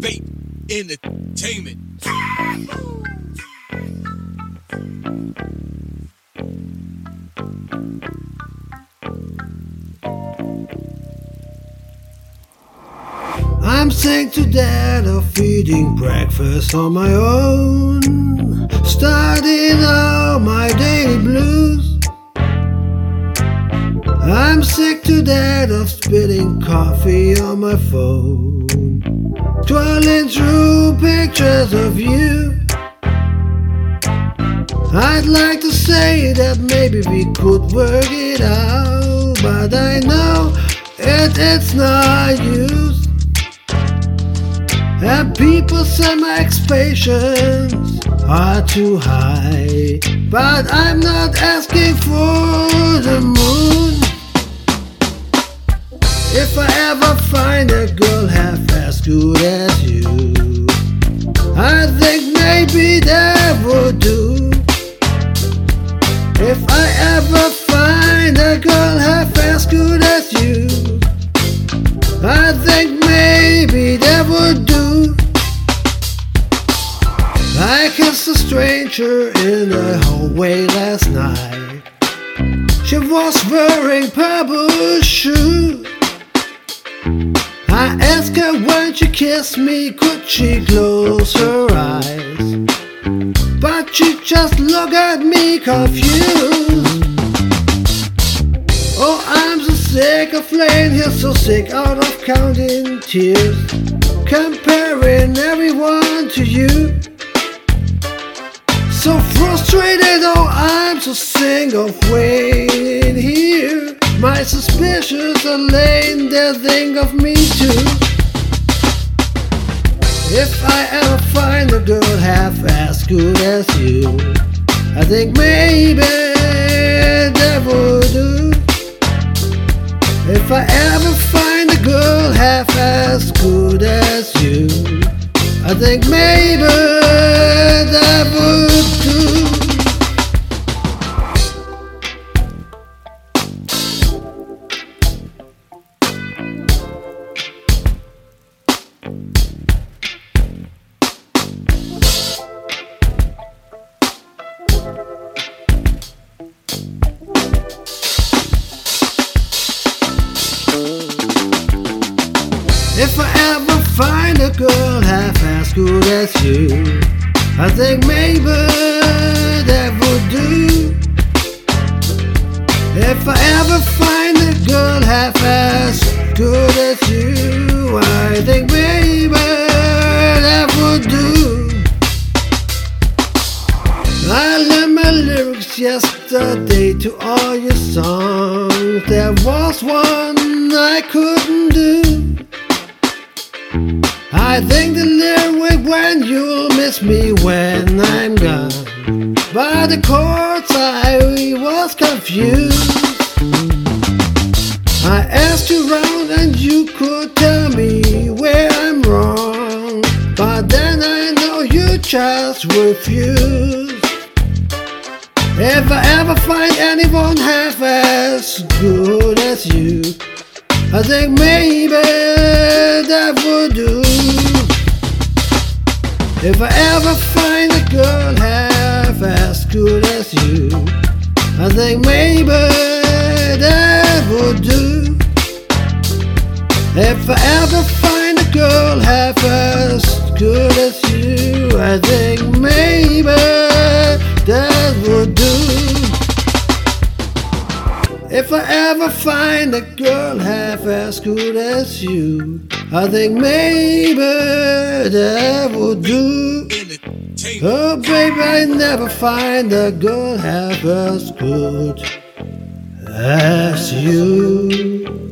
Fate entertainment. I'm sick to death of eating breakfast on my own, starting out my daily blues. I'm sick to death of spilling coffee on my phone, twirling through pictures of you. I'd like to say that maybe we could work it out, but I know it, it's not use. And people say my expectations are too high, but I'm not asking for the moon. If I ever find a girl half good as you, I think maybe that would do. If I ever find a girl half as good as you, I think maybe that would do. I kissed a stranger in the hallway last night. She was wearing purple shoes. I ask her when you kiss me, could she close her eyes? But she just looked at me confused. Oh, I'm so sick of laying here, so sick out of counting tears, comparing everyone to you. So frustrated, oh, I'm so sick of waiting here. My suspicions are laying there, think of me too. If I ever find a girl half as good as you, I think maybe that would do. If I ever find a girl half as good as you, I think maybe If I ever find a girl half as good as you, I think maybe that would do. If I ever find a girl half as good as you, I think maybe that would do. I learned my lyrics yesterday to all your songs. There was one I couldn't do. I think the lyric when you'll miss me when I'm gone. By the chords I was confused. I asked you round and you could tell me where I'm wrong. But then I know you just refuse. If I ever find anyone half as good as you, I think maybe If I ever find a girl half as good as you, I think maybe that would do. If I ever find a girl half as good as you, I think maybe that would do. If I ever find a girl half as good as you, I think maybe that will do. Oh, baby, I never find a girl half as good as you.